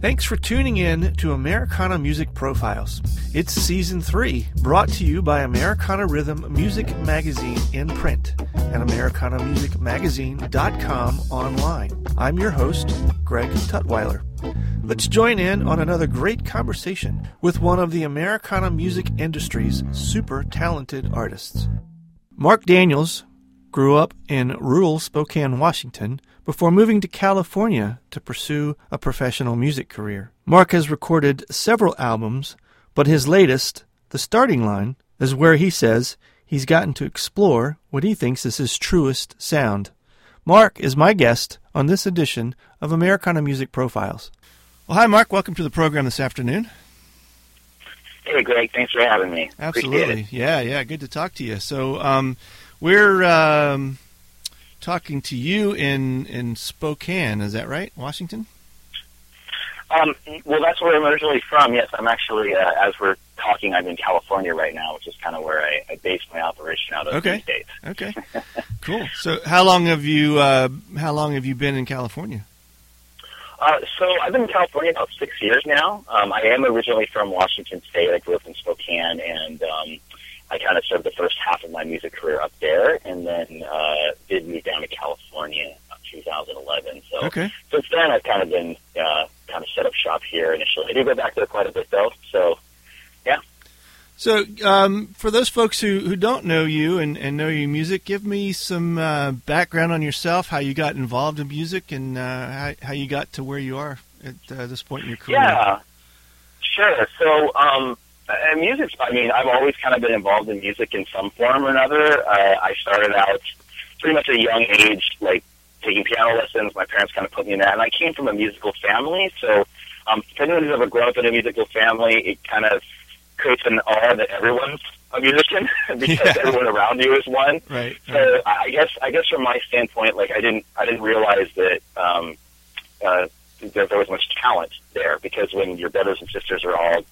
Thanks for tuning in to Americana Music Profiles. It's season three, brought to you by Americana Rhythm Music Magazine in print and AmericanaMusicMagazine.com online. I'm your host, Greg Tutwiler. Let's join in on another great conversation with one of the Americana music industry's super talented artists. Mark Daniels grew up in rural Spokane, Washington, before moving to California to pursue a professional music career. Mark has recorded several albums, but his latest, The Starting Line, is where he says he's gotten to explore what he thinks is his truest sound. Mark is my guest on this edition of Americana Music Profiles. Well, hi, Mark. Welcome to the program this afternoon. Hey, Greg. Thanks for having me. Absolutely. Yeah, yeah. Good to talk to you. So, um, we're um, talking to you in in Spokane. Is that right, Washington? Um, well, that's where I'm originally from. Yes, I'm actually, uh, as we're talking, I'm in California right now, which is kind of where I, I base my operation out of Okay. days. Okay, cool. So, how long have you uh, how long have you been in California? Uh, so I've been in California about six years now. Um, I am originally from Washington State. I grew up in Spokane, and um, I kind of served the first half of my music career up there, and then uh, did move down to California in 2011. So Okay, since then, I've kind of been uh, kind of set up shop here initially. I do go back there quite a bit though. So yeah. so um, for those folks who, who don't know you and, and know your music, give me some uh, background on yourself, how you got involved in music, and uh, how, how you got to where you are at uh, this point in your career. Yeah, sure. So, um, and music, I mean, I've always kind of been involved in music in some form or another. Uh, I started out pretty much at a young age, like taking piano lessons. My parents kind of put me in that, and I came from a musical family. So, um, if anyone who's ever grown up in a musical family, it kind of creates an aura that everyone's a musician because Yeah. everyone around you is one. Right. right. So I I guess I guess from my standpoint, like I didn't I didn't realize that um, uh, that there was much talent there because when your brothers and sisters are all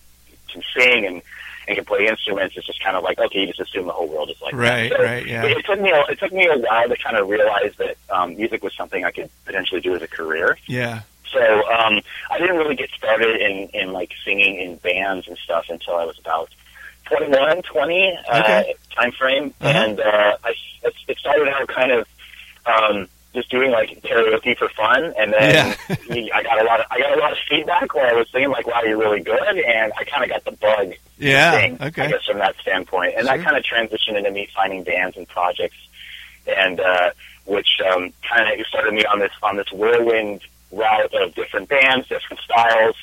can sing and and can play instruments, it's just kind of like okay, you just assume the whole world is like Right, that. So right, yeah. It, took me a, it took me a while to kind of realize that um, music was something I could potentially do as a career. Yeah. So um, I didn't really get started in, in like singing in bands and stuff until I was about 21, 20 uh, Okay. time frame, Uh-huh. and uh, I it started out kind of um, just doing like karaoke for fun, and then I got a lot of I got a lot of feedback where I was singing like, "Wow, you're really good," and I kind of got the bug Yeah. thing, Okay. I guess, from that standpoint. And Sure. that kind of transitioned into me finding bands and projects, and uh, which um, kind of started me on this on this whirlwind route of different bands, different styles,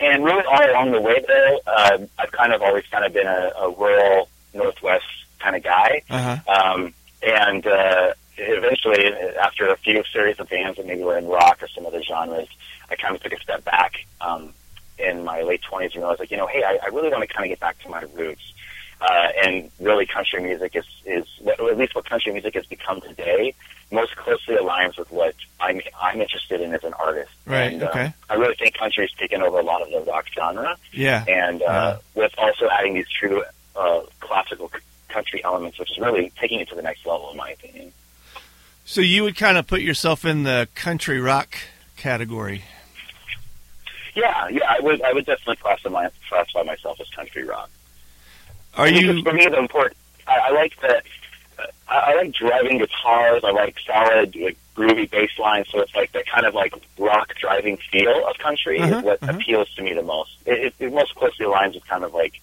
and really all along the way, though, uh, I've kind of always kind of been a, a rural Northwest kind of guy, Uh huh. um, and uh, eventually, after a few series of bands that maybe were in rock or some other genres, I kind of took a step back um, in my late twenties and realized, like, you know, hey, I, I really want to kind of get back to my roots. Uh, and really, country music is, is at least what country music has become today, most closely aligns with what I'm, I'm interested in as an artist. Right, And, uh, okay. I really think country's taken over a lot of the rock genre Yeah. and uh, Yeah. with also adding these true uh, classical c- country elements, which is really taking it to the next level, in my opinion. So you would kind of put yourself in the country rock category. Yeah, yeah, I would, I would definitely classify, classify myself as country rock. Are you? For me, the important, I, I like the, uh, I, I like driving guitars. I like solid, like, groovy bass lines. So it's like that kind of like rock driving feel of country Uh-huh, is what uh-huh. appeals to me the most. It, it, it most closely aligns with kind of like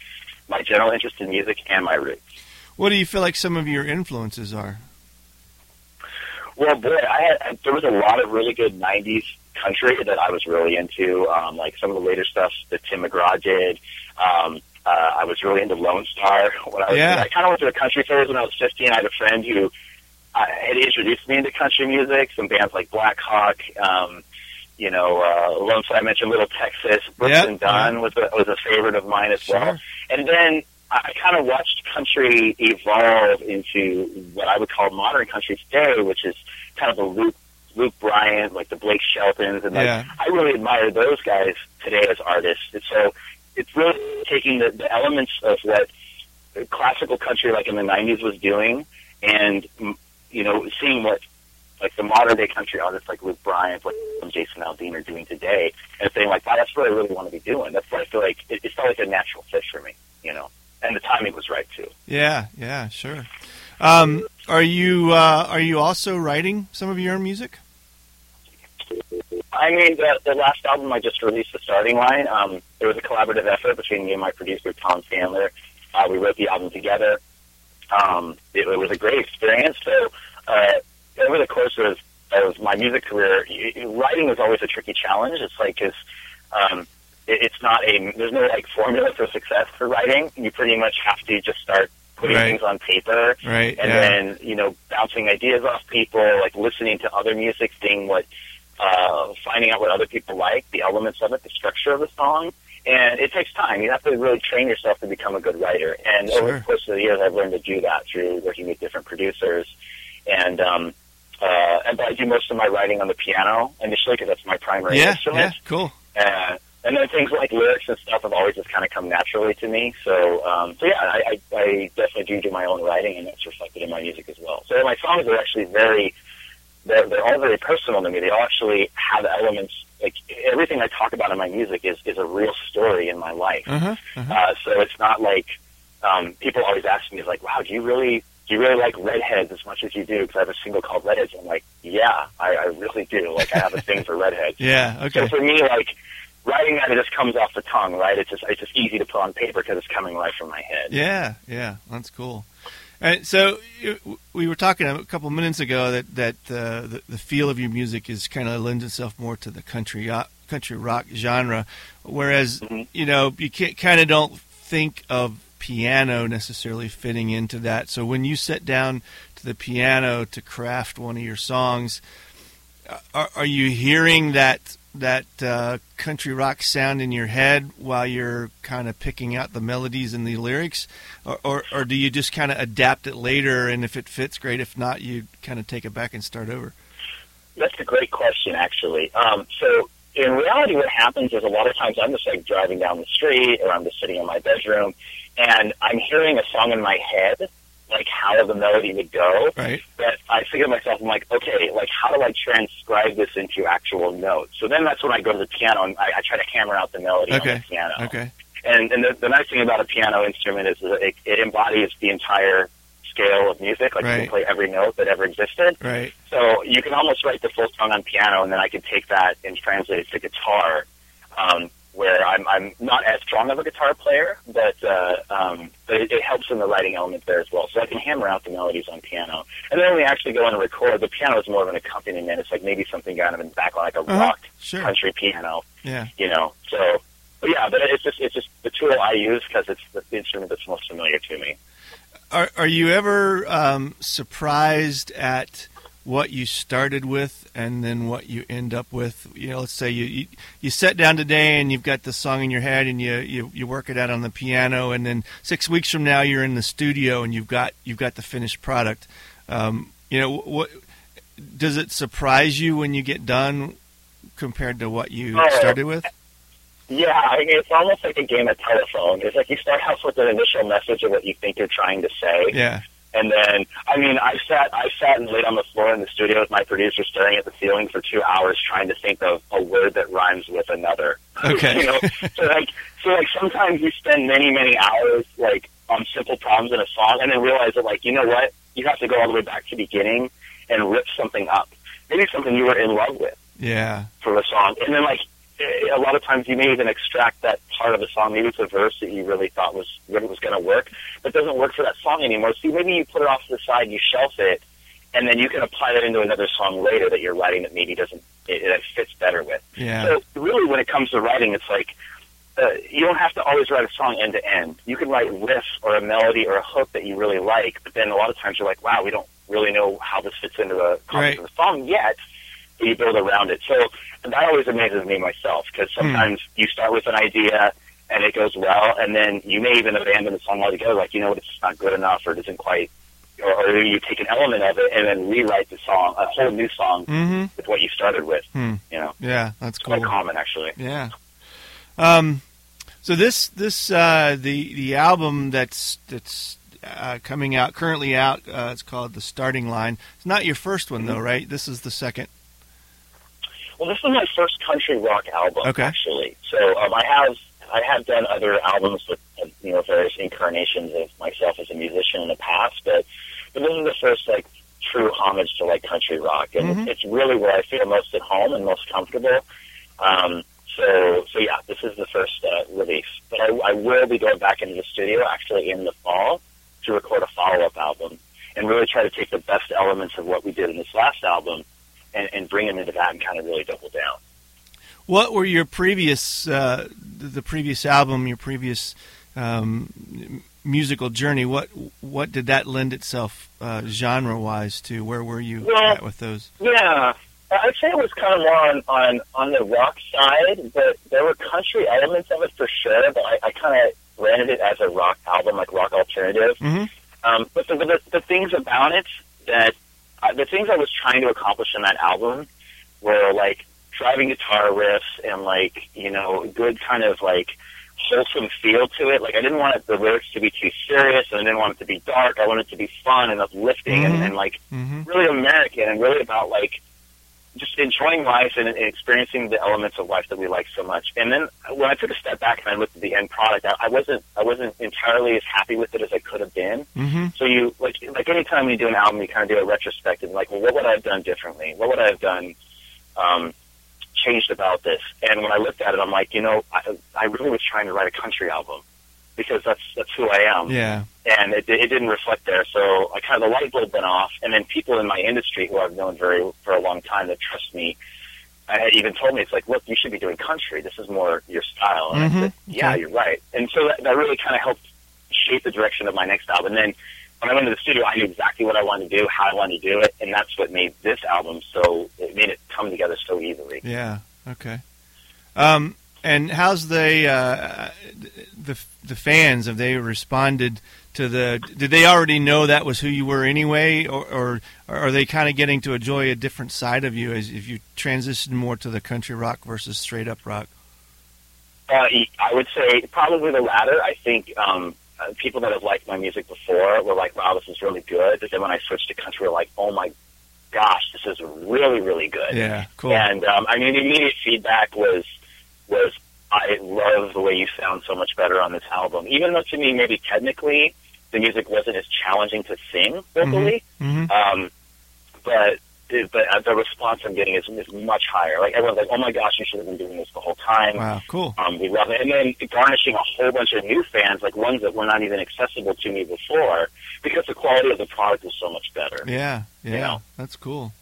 my general interest in music and my roots. What do you feel like some of your influences are? Well, boy, I had there was a lot of really good '90s country that I was really into. Um, like some of the later stuff that Tim McGraw did. Um, uh, I was really into Lone Star when I was. Yeah. I kind of went to the country fairs when I was 15. I had a friend who uh, had introduced me into country music. Some bands like Blackhawk. Um, you know, uh, Lone Star. I mentioned Little Texas. Brooks Yeah, and Dunn was a, was a favorite of mine as Sure. well. And then I kind of watched country evolve into what I would call modern country today, which is kind of the Luke Luke Bryan, like the Blake Sheltons, and like Yeah. I really admire those guys today as artists. And so it's really taking the, the elements of what classical country, like in the '90s, was doing, and mm, you know, seeing what like the modern day country artists like Luke Bryan, like Jason Aldean are doing today, and saying like, wow, that's what I really want to be doing. That's what I feel like it, it felt like a natural fit for me, you know, and the timing was right too. Yeah, yeah, sure. Um, are you uh, are you also writing some of your own music? I mean, the, the last album I just released, The Starting Line, um, it was a collaborative effort between me and my producer, Tom Sandler. Uh, we wrote the album together. Um, it, it was a great experience. So, uh, over the course of, of my music career, writing was always a tricky challenge. It's like, cause, um, it, it's not a, there's no like formula for success for writing. You pretty much have to just start putting Right. things on paper Right. and yeah. then you know bouncing ideas off people, like listening to other music, seeing what, uh, finding out what other people like, the elements of it, the structure of the song, and it takes time. You have to really train yourself to become a good writer. And over the course of the years, I've learned to do that through working with different producers, and um, uh, and but I do most of my writing on the piano initially because that's my primary yeah, yeah, cool. Uh, and then things like lyrics and stuff have always just kind of come naturally to me. So, um, so yeah, I, I, I definitely do do my own writing, and that's reflected in my music as well. So my songs are actually very, they're, they're all very personal to me. They all actually have elements, like everything I talk about in my music is, is a real story in my life. Uh-huh, uh-huh. Uh, so it's not like um, people always ask me, like, "Wow, do you really do you really like redheads as much as you do?" Because I have a single called Redheads. I'm like, "Yeah, I, I really do. Like, I have a thing for redheads." Yeah. Okay. So for me, like writing that, it just comes off the tongue, right? It's just it's just easy to put on paper because it's coming right from my head. Yeah. Yeah. That's cool. And so we were talking a couple minutes ago that that uh, the, the feel of your music is kind of lends itself more to the country uh, country rock genre, whereas Mhm. you know you kind of don't think of piano necessarily fitting into that. So when you sit down to the piano to craft one of your songs, uh, are, are you hearing that that uh, country rock sound in your head while you're kind of picking out the melodies and the lyrics, or or, or do you just kind of adapt it later? And if it fits, great. If not, you kind of take it back and start over. That's a great question, actually. Um, so in reality, what happens is a lot of times I'm just like driving down the street, or I'm just sitting in my bedroom, and I'm hearing a song in my head, like how the melody would go. Right. But I figure to myself, I'm like, okay, like how do I transcribe this into actual notes? So then that's when I go to the piano and I, I try to hammer out the melody on the piano. Okay. And, and the, the nice thing about a piano instrument is that it, it embodies the entire scale of music. Like you can play every note that ever existed. Right. So you can almost write the full song on piano, and then I can take that and translate it to guitar, um, where I'm, I'm not as strong of a guitar player, but, uh, um, but it, it helps in the writing element there as well. So I can hammer out the melodies on piano. And then when we actually go in and record, the piano is more of an accompaniment. It's like maybe something kind of in the background, like a Uh-huh. rock Sure. country piano Yeah. you know. So, but yeah, but it's just it's just the tool I use because it's the, the instrument that's most familiar to me. Are Are you ever um, surprised at what you started with and then what you end up with? You know, let's say you you, you sit down today and you've got the song in your head and you, you you work it out on the piano, and then six weeks from now you're in the studio and you've got you've got the finished product. Um, you know, what does it surprise you when you get done compared to what you Oh. started with? Yeah, I mean it's almost like a game of telephone. It's like you start off with an initial message of what you think you're trying to say, Yeah. And then I mean I sat I sat and laid on the floor in the studio with my producer, staring at the ceiling for two hours, trying to think of a word that rhymes with another. Okay. you know, so like so like sometimes you spend many many hours like on simple problems in a song, and then realize that like you know what you have to go all the way back to the beginning and rip something up, maybe something you were in love with Yeah. for a song, and then like a lot of times you may even extract that part of the song. Maybe it's a verse that you really thought was really was going to work, but doesn't work for that song anymore. So maybe you put it off to the side, you shelf it, and then you can apply that into another song later that you're writing that maybe doesn't it, it fits better with. Yeah. So really, when it comes to writing, it's like uh, you don't have to always write a song end to end. You can write riffs or a melody or a hook that you really like, but then a lot of times you're like, wow, we don't really know how this fits into the context Right. of the song yet. You build around it. So that always amazes me myself because sometimes you start with an idea and it goes well, and then you may even abandon the song altogether. Like you know what, it's just not good enough, or it doesn't quite, or, or you take an element of it and then rewrite the song, a whole new song Mm-hmm. with what you started with. Hmm. You know, Yeah. That's it's cool. quite common actually. Yeah. Um, so this this uh, the the album that's that's uh, coming out currently out. Uh, it's called the Starting Line. It's not your first one though, right? This is the second. Well, this is my first country rock album, Okay. actually. So um, I have I have done other albums with uh, you know various incarnations of myself as a musician in the past, but but this is the first like true homage to like country rock, and Mhm. it's, it's really where I feel most at home and most comfortable. Um, so so yeah, this is the first uh, release, but I, I will be going back into the studio actually in the fall to record a follow up album and really try to take the best elements of what we did in this last album and, and bring them into that and kind of really double down. What were your previous uh, the previous album, your previous um, musical journey? What what did that lend itself uh, genre wise to? Where were you Well, at with those? Yeah, I'd say it was kind of more on, on, on the rock side, but there were country elements of it for sure, but I, I kind of branded it as a rock album, like rock alternative. hmm Um, but the, the, the things about it that, the things I was trying to accomplish in that album were like driving guitar riffs and like, you know, good kind of like wholesome feel to it. Like I didn't want it, the lyrics to be too serious and I didn't want it to be dark. I wanted it to be fun and uplifting Mhm. and, and like hmm really American and really about like just enjoying life and, and experiencing the elements of life that we like so much. And then when I took a step back and I looked at the end product, I, I wasn't I wasn't entirely as happy with it as I could have been. hmm So you like like anytime you do an album, you kind of do a retrospective, like, well, what would I have done differently? What would I have done um, changed about this? And when I looked at it, I'm like, you know, I, I really was trying to write a country album because that's that's who I am Yeah. and it, it didn't reflect there. So I kind of the light bulb went off, and then people in my industry who I've known very for a long time that trust me, I had even told me it's like, look, you should be doing country. This is more your style. And Mhm. I said, yeah, Okay. you're right. And so that, that really kind of helped shape the direction of my next album. And then when I went to the studio, I knew exactly what I wanted to do, how I wanted to do it, and that's what made this album so it made it come together so easily. Yeah. Okay. Um, and how's the uh, the the fans? Have they responded to the? Did they already know that was who you were anyway, or or, or are they kind of getting to enjoy a different side of you as if you transition more to the country rock versus straight up rock? Uh, I would say probably the latter. I think um, uh, people that have liked my music before were like, "Wow, this is really good." But then when I switched to country, were like, "Oh my gosh, this is really, really good." Yeah. Cool. And um, I mean, the immediate feedback was was I love the way you sound so much better on this album. Even though to me, maybe technically, the music wasn't as challenging to sing vocally, hmm um, but but uh, the response I'm getting is, is much higher. Like everyone's like, "Oh my gosh, you should have been doing this the whole time." Wow. Cool. Um, we love it. And then garnishing a whole bunch of new fans, like ones that were not even accessible to me before, because the quality of the product is so much better. Yeah, yeah, Yeah. that's cool.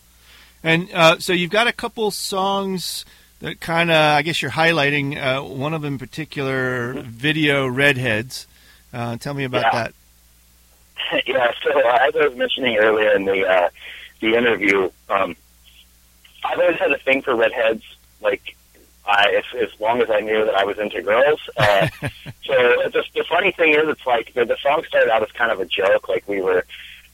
And uh, so you've got a couple songs that kind of, I guess you're highlighting uh, one of them in particular, video Redheads. Uh, tell me about Yeah. that. yeah, so uh, as I was mentioning earlier in the uh, the interview, um, I've always had a thing for redheads. Like, I, as, as long as I knew that I was into girls. Uh, so the, the funny thing is, it's like the, the song started out as kind of a joke. Like we were,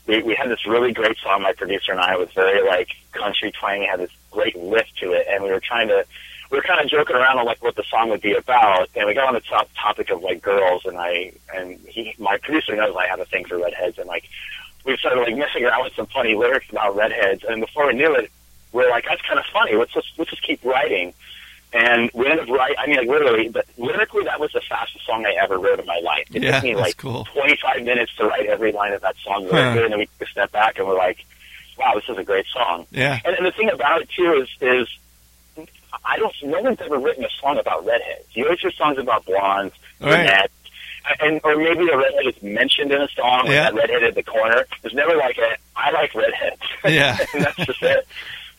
we, we had this really great song. My producer and I it was very like country twang. Had this great lift to it, and we were trying to. We were kind of joking around on like what the song would be about, and we got on the top topic of like girls, and I and he, my producer knows I have a thing for redheads, and like we started like messing around with some funny lyrics about redheads, and before we knew it, we we're like, that's kind of funny. Let's just let's just keep writing. And we ended up writing. I mean, like literally, but lyrically, that was the fastest song I ever wrote in my life. It Yeah, took me like cool. 25 minutes to write every line of that song Huh. and then we took a step back and we're like, wow, this is a great song. Yeah, And, and the thing about it too is, is I don't. No one's ever written a song about redheads. You always hear songs about blondes, Right. brunettes, and or maybe a redhead is mentioned in a song, Yeah. that redhead at the corner. There's never like a I like redheads. Yeah. and that's just it.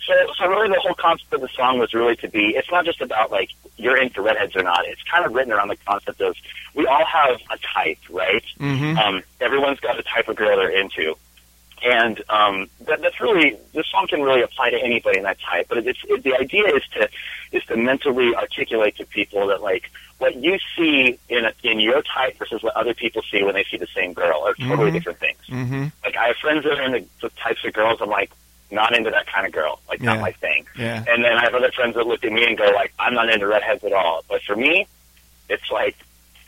So, so really, the whole concept of the song was really to be. It's not just about like you're into redheads or not. It's kind of written around the concept of we all have a type, right? hmm Um, everyone's got a type of girl they're into. And um, that, that's really this song can really apply to anybody in that type. But it's it, the idea is to is to mentally articulate to people that like what you see in a, in your type versus what other people see when they see the same girl are totally Mhm. different things. hmm Like I have friends that are in the, types of girls I'm like not into that kind of girl, like Yeah. not my thing. yeah, And then I have other friends that look at me and go like, I'm not into redheads at all. But for me, it's like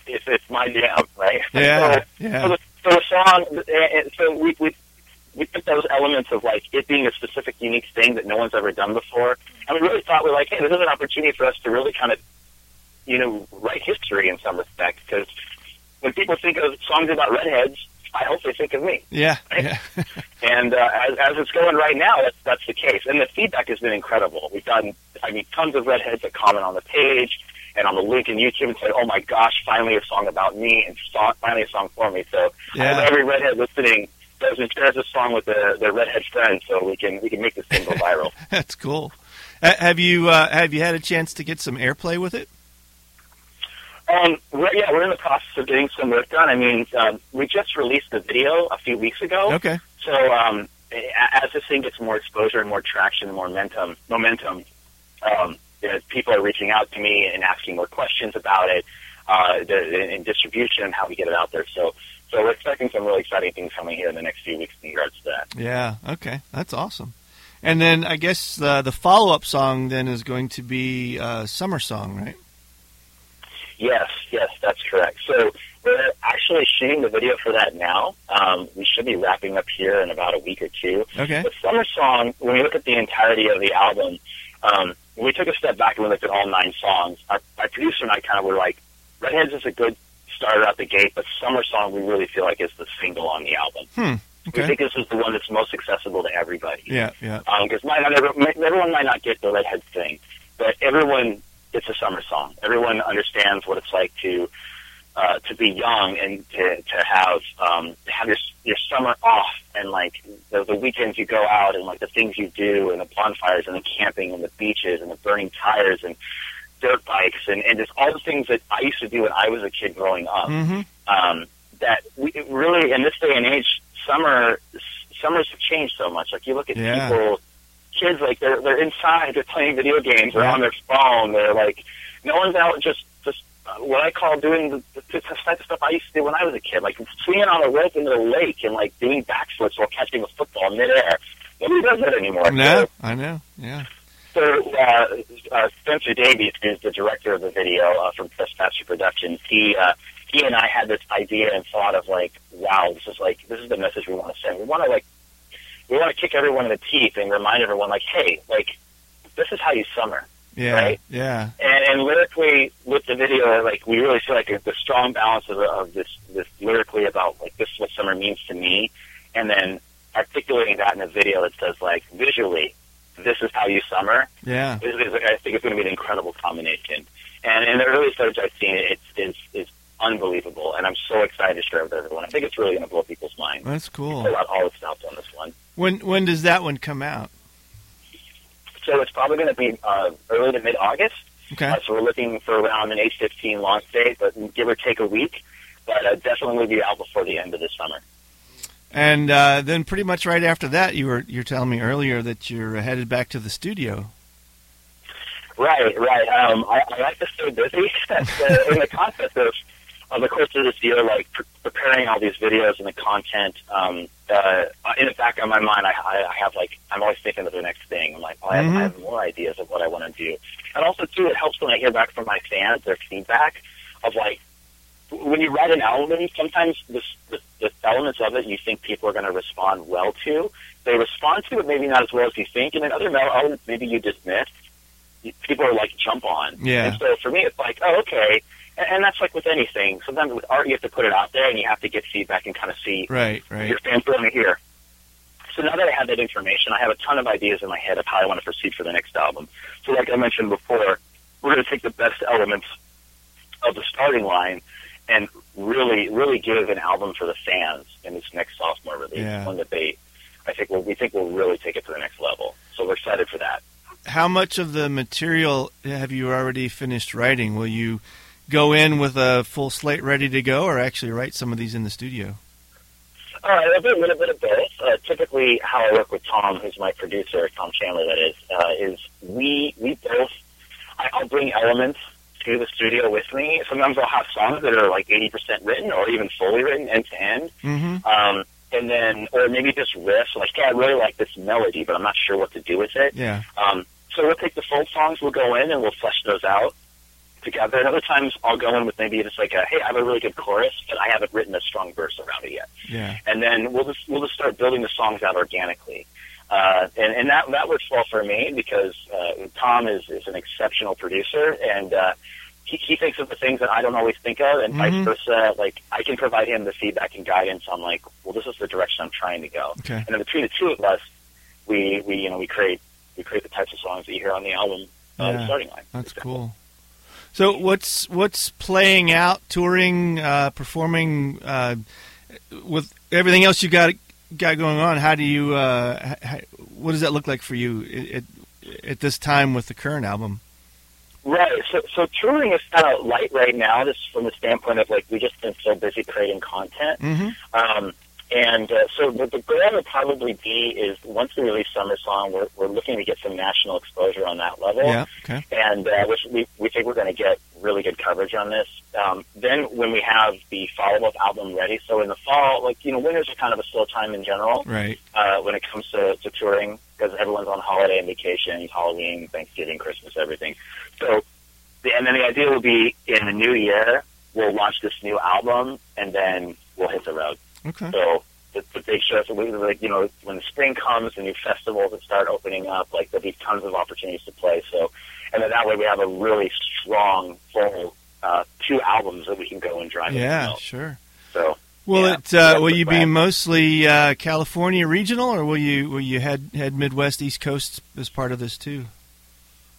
it's it's my jam, right? Yeah, so, yeah. so the, So the song, so we we we took those elements of like it being a specific, unique thing that no one's ever done before, and we really thought we're like, hey, this is an opportunity for us to really kind of, you know, write history in some respect because when people think of songs about redheads, I hope they think of me. Yeah, yeah. and uh, as, as it's going right now, that's that's the case, and the feedback has been incredible. We've gotten, I mean, tons of redheads that comment on the page and on the link in YouTube and said, "Oh my gosh, finally a song about me and finally a song for me." So I Yeah. hope every redhead listening does a, this song with the, their redhead friends, so we can we can make this thing go viral. That's cool. Uh, have you uh, have you had a chance to get some airplay with it? Um, we're, yeah, we're in the process of getting some work done. I mean, um, we just released the video a few weeks ago. Okay. So um, as this thing gets more exposure and more traction and more momentum, momentum, um, you know, people are reaching out to me and asking more questions about it, uh, the, in distribution and how we get it out there. So, so we're expecting some really exciting things coming here in the next few weeks in regards to that. Yeah. Okay. That's awesome. And then I guess uh, the follow up song then is going to be uh, "Summer Song," right? Yes, yes, that's correct. So we're actually shooting the video for that now. Um, we should be wrapping up here in about a week or two. Okay. The summer song, when we look at the entirety of the album, um, we took a step back and we looked at all nine songs. Our, our producer and I kind of were like, Redheads is a good starter out the gate, but Summer Song we really feel like is the single on the album. Hmm. We think this is the one that's most accessible to everybody. Yeah. Yeah. Because might not every, everyone might not get the Redheads thing, but everyone it's a summer song. Everyone understands what it's like to uh, to be young and to to have um, to have your your summer off and like the, the weekends you go out and like the things you do and the bonfires and the camping and the beaches and the burning tires and dirt bikes and, and just all the things that I used to do when I was a kid growing up Mm-hmm. um, that we really in this day and age, summer summers have changed so much. Like you look at Yeah. people, kids like they're they're inside, they're playing video games, they're Yeah. on their phone, they're like no one's out just just uh, what I call doing the, the, the type of stuff I used to do when I was a kid, like swinging on a rope into the lake and like doing backflips while catching a football midair. Nobody does that anymore. No, I know. Yeah. So uh, uh, Spencer Davies, who's the director of the video uh, from Trespasser Productions, he uh, he and I had this idea and thought of like, wow, this is like this is the message we want to send. We want to like we want to kick everyone in the teeth and remind everyone like, hey, like this is how you summer. Yeah. Right? Yeah. And, and lyrically, with the video, like we really feel like the strong balance of, of this this lyrically about like this is what summer means to me, and then articulating that in a video that says like visually, this is how you summer Yeah. is, is, I think it's going to be an incredible combination. And in the early footage I've seen, it's it's is unbelievable, and I'm so excited to share it with everyone. I think it's really going to blow people's minds. That's cool. Pull out all the stops on this one. When when does that one come out? So it's probably going to be uh, early to mid August. Okay. Uh, so we're looking for around an 8:15 launch date, but give or take a week. But uh, definitely be out before the end of the summer. And uh, then pretty much right after that, you were you're telling me earlier that you're headed back to the studio. Right, right. Um, I, I like to stay busy in the concept of, of the course of this year, like pre- preparing all these videos and the content. Um, uh, in the back of my mind, I, I have like I'm always thinking of the next thing. I'm like, I, have, Mhm. I have more ideas of what I want to do, and also too, it helps when I hear back from my fans their feedback of like when you write an album, sometimes the, the, the elements of it you think people are going to respond well to. They respond to it maybe not as well as you think, and then other elements oh, maybe you dismiss. People are like jump on. Yeah. And so for me, it's like, oh, okay. And, and that's like with anything. Sometimes with art, you have to put it out there, and you have to get feedback and kind of see Right. Right. your fans want to hear. So now that I have that information, I have a ton of ideas in my head of how I want to proceed for the next album. So like I mentioned before, we're going to take the best elements of the starting line and really, really give an album for the fans in this next sophomore release. Yeah. One that they, I think, will, we think will really take it to the next level. So we're excited for that. How much of the material have you already finished writing? Will you go in with a full slate ready to go, or actually write some of these in the studio? Uh, it'll be a little bit of both. Uh, typically, how I work with Tom, who's my producer, Tom Chandler, that is, uh, is we we both. I, I'll bring elements to the studio with me. Sometimes I'll have songs that are like eighty percent written, or even fully written end to end. Mm-hmm. Um, and then, or maybe just riffs. Like, yeah, I really like this melody, but I'm not sure what to do with it. Yeah. Um, so we'll take the full songs, we'll go in and we'll flesh those out. together. And other times I'll go in with maybe just like a, hey, I have a really good chorus, but I haven't written a strong verse around it yet. Yeah. And then we'll just we'll just start building the songs out organically. Uh, and, and that that works well for me because uh, Tom is, is an exceptional producer and uh, he, he thinks of the things that I don't always think of, and Mhm. vice versa. Like I can provide him the feedback and guidance on like, well, this is the direction I'm trying to go. Okay. And then between the two of us, we we you know we create we create the types of songs that you hear on the album uh, Yeah. the starting line. That's cool. So what's what's playing out, touring, uh, performing, uh, with everything else you got got going on? How do you? Uh, h- h- what does that look like for you at, at, at this time with the current album? Right. So, so touring is kind of light right now, just from the standpoint of like we just been so busy creating content. Mm-hmm. Um, and uh, so what the goal would probably be is once we release Summer Song, we're, we're looking to get some national exposure on that level. Yeah. Okay. And uh, which we, we think we're going to get really good coverage on this. Um, then when we have the follow-up album ready, so in the fall, like, you know, winters are kind of a slow time in general Right. uh, when it comes to, to touring because everyone's on holiday and vacation, Halloween, Thanksgiving, Christmas, everything. So, the, and then the idea will be in the new year, we'll launch this new album and then we'll hit the road. Okay. So the, big shows, we, like you know, when the spring comes, the new festivals that start opening up, like there'll be tons of opportunities to play. So, and then that way we have a really strong, full uh, two albums that we can go and drive. Yeah. Sure. So Will Yeah, it? Uh, will you be mostly uh, California regional, or will you will you head head Midwest, East Coast as part of this too?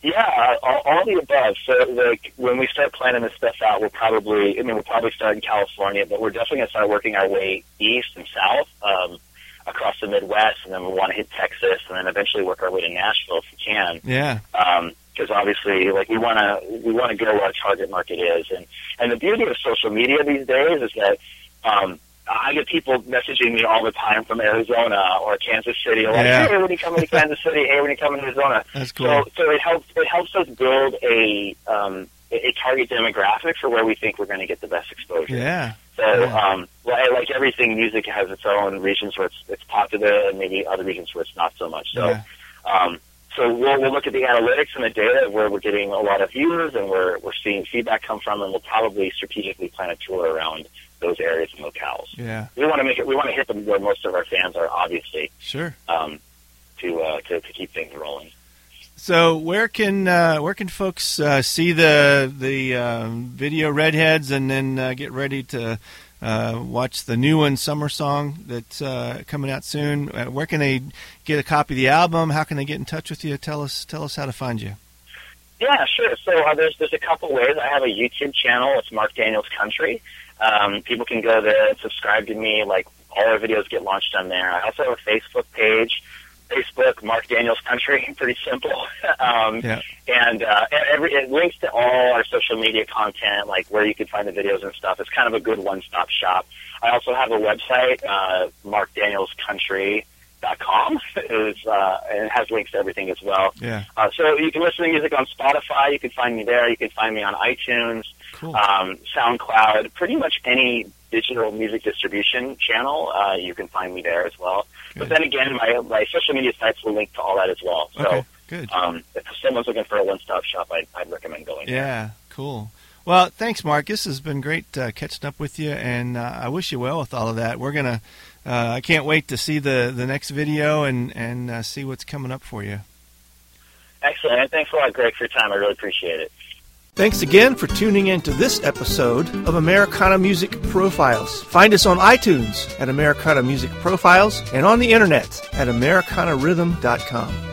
Yeah, all, all the above. So like when we start planning this stuff out, we'll probably, I mean, we'll probably start in California, but we're definitely going to start working our way east and south. Um, across the Midwest, and then we want to hit Texas, and then eventually work our way to Nashville if we can. Yeah. because obviously, like we want to we want to go where our target market is, and and the beauty of social media these days is that um, I get people messaging me all the time from Arizona or Kansas City, like, Yeah. hey, when you coming to Kansas City? Hey, when you coming to Arizona? That's cool. So so it helps it helps us build a um, a target demographic for where we think we're going to get the best exposure. Yeah. So, um, like, like everything, music has its own regions where it's, it's popular, and maybe other regions where it's not so much. So, Yeah. um, so we'll, we'll look at the analytics and the data where we're getting a lot of viewers and we're we're seeing feedback come from, and we'll probably strategically plan a tour around those areas and locales. Yeah. We want to make it. We want to hit them where most of our fans are, obviously, Sure. um, to, uh, to to keep things rolling. So where can uh, where can folks uh, see the the um, video Redheads and then uh, get ready to uh, watch the new one Summer Song that's uh, coming out soon? Uh, where can they get a copy of the album? How can they get in touch with you? Tell us tell us how to find you. Yeah, sure. So uh, there's there's a couple ways. I have a YouTube channel. It's Mark Daniels Country. Um, people can go there and subscribe to me. Like all our videos get launched on there. I also have a Facebook page. Facebook Mark Daniels Country. Pretty simple. um, Yeah. And uh, every it links to all our social media content, like where you can find the videos and stuff. It's kind of a good one-stop shop. I also have a website, uh, markdanielscountry.com, is uh, and it has links to everything as well. Yeah. Uh, so you can listen to music on Spotify. You can find me there. You can find me on iTunes, Cool. um, SoundCloud, pretty much any digital music distribution channel. Uh, you can find me there as well. But then again, my, my social media sites will link to all that as well. So Okay. Good. um, if someone's looking for a one-stop shop, I'd, I'd recommend going there. Yeah. Cool. Well, thanks, Mark. This has been great uh, catching up with you, and uh, I wish you well with all of that. We're gonna. Uh, I can't wait to see the, the next video and and uh, see what's coming up for you. Excellent. And thanks a lot, Greg, for your time. I really appreciate it. Thanks again for tuning in to this episode of Americana Music Profiles. Find us on iTunes at Americana Music Profiles and on the internet at AmericanaRhythm.com.